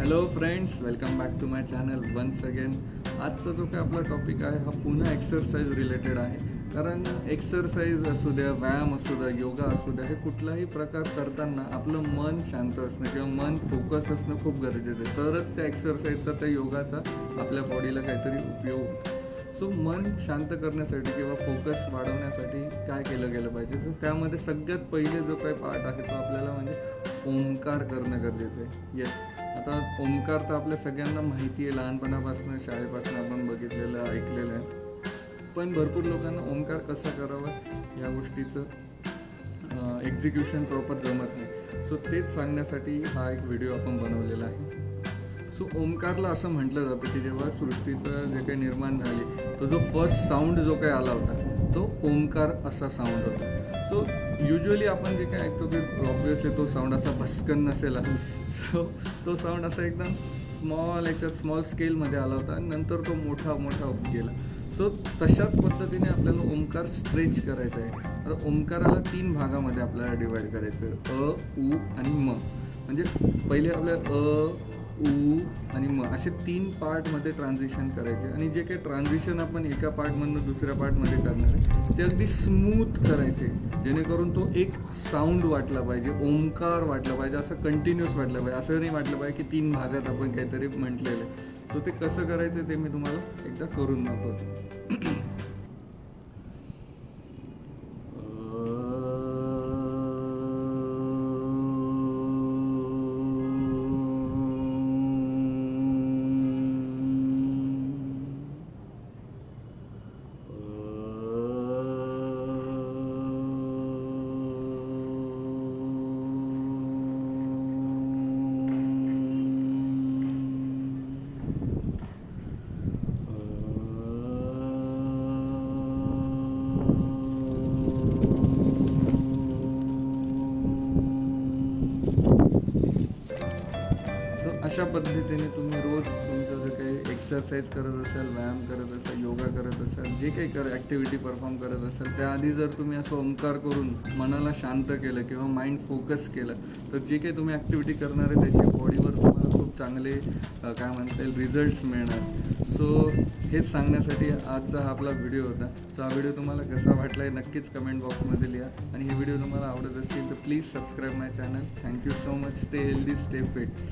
Hello friends welcome back to my channel once again आजचा जो काय आपला टॉपिक आहे हा पुन्हा एक्सरसाइज रिलेटेड आहे. कारण एक्सरसाइज असू द्या व्यायाम असू द्या योगा असू द्या हे कुठलाही प्रकार करताना आपलं मन शांत असणं किंवा मन फोकस असणं खूप गरजेचं आहे. तरच त्या एक्सरसाइजचा त्या योगाचा आपल्या बॉडीला काहीतरी उपयोग होतो. सो मन शांत करण्यासाठी किंवा फोकस वाढवण्यासाठी काय केलं गेलं पाहिजे? सो त्यामध्ये सगळ्यात पहिले जो काही पार्ट आहे तो आपल्याला म्हणजे ओंकार करणं गरजेचं आहे. येस आता ओंकार तर आपल्या सगळ्यांना माहिती आहे. लहानपणापासून शाळेपासून आपण बघितलेलं ऐकलेलं आहे. पण भरपूर लोकांना ओंकार कसा करावा या गोष्टीचं एक्झिक्युशन प्रॉपर जमत नाही. सो तेच सांगण्यासाठी हा एक व्हिडिओ आपण बनवलेला आहे. सो ओमकारला असं म्हटलं जातं की जेव्हा सृष्टीचं जे काही निर्माण झाली तो जो फर्स्ट साऊंड जो काही आला होता तो ओमकार असा साऊंड होता. सो युजली आपण जे काही ऐकतो की ऑब्विसली तो साऊंड असा भस्कन नसेल सो तो साऊंड असा एकदम स्मॉल याच्यात स्मॉल स्केलमध्ये आला होता आणि नंतर तो मोठा मोठा गेला. सो तशाच पद्धतीने आपल्याला ओंकार स्ट्रेच करायचा आहे. तर ओंकाराला तीन भागामध्ये आपल्याला डिवाईड करायचं आहे. अ उ आणि म. म्हणजे पहिले आपल्या अ ऊ आणि म असे तीन पार्टमध्ये ट्रान्झिशन करायचे. आणि जे काही ट्रान्झिशन आपण एका पार्टमधनं दुसऱ्या पार्टमध्ये करणार आहे ते अगदी स्मूथ करायचे. जेणेकरून तो एक साऊंड वाटला पाहिजे ओंकार वाटला पाहिजे असं कंटिन्युअस वाटलं पाहिजे. असं नाही वाटलं पाहिजे की तीन भागात आपण काहीतरी म्हटलेलं आहे. तर ते कसं करायचं ते मी तुम्हाला एकदा करून दाखवतो. अशा पद्धतीने तुम्ही रोज तुमचं जे काही एक्सरसाइज करत असाल व्यायाम करत असाल योगा करत असाल जे काही कर ॲक्टिव्हिटी परफॉर्म करत असाल त्याआधी जर तुम्ही असं ओंकार करून मनाला शांत केलं किंवा माइंड फोकस केलं तर जे काही तुम्ही ॲक्टिव्हिटी करणार आहे त्याची बॉडीवर तुम्हाला खूप चांगले काय म्हणता येईल रिझल्ट्स मिळणार. सो हेच सांगण्यासाठी आजचा हा आपला व्हिडिओ होता. सो हा व्हिडिओ तुम्हाला कसा वाटला आहे नक्कीच कमेंट बॉक्समध्ये लिहा. आणि हे व्हिडिओ तुम्हाला आवडत असतील तर please subscribe my channel thank you so much stay healthy stay fit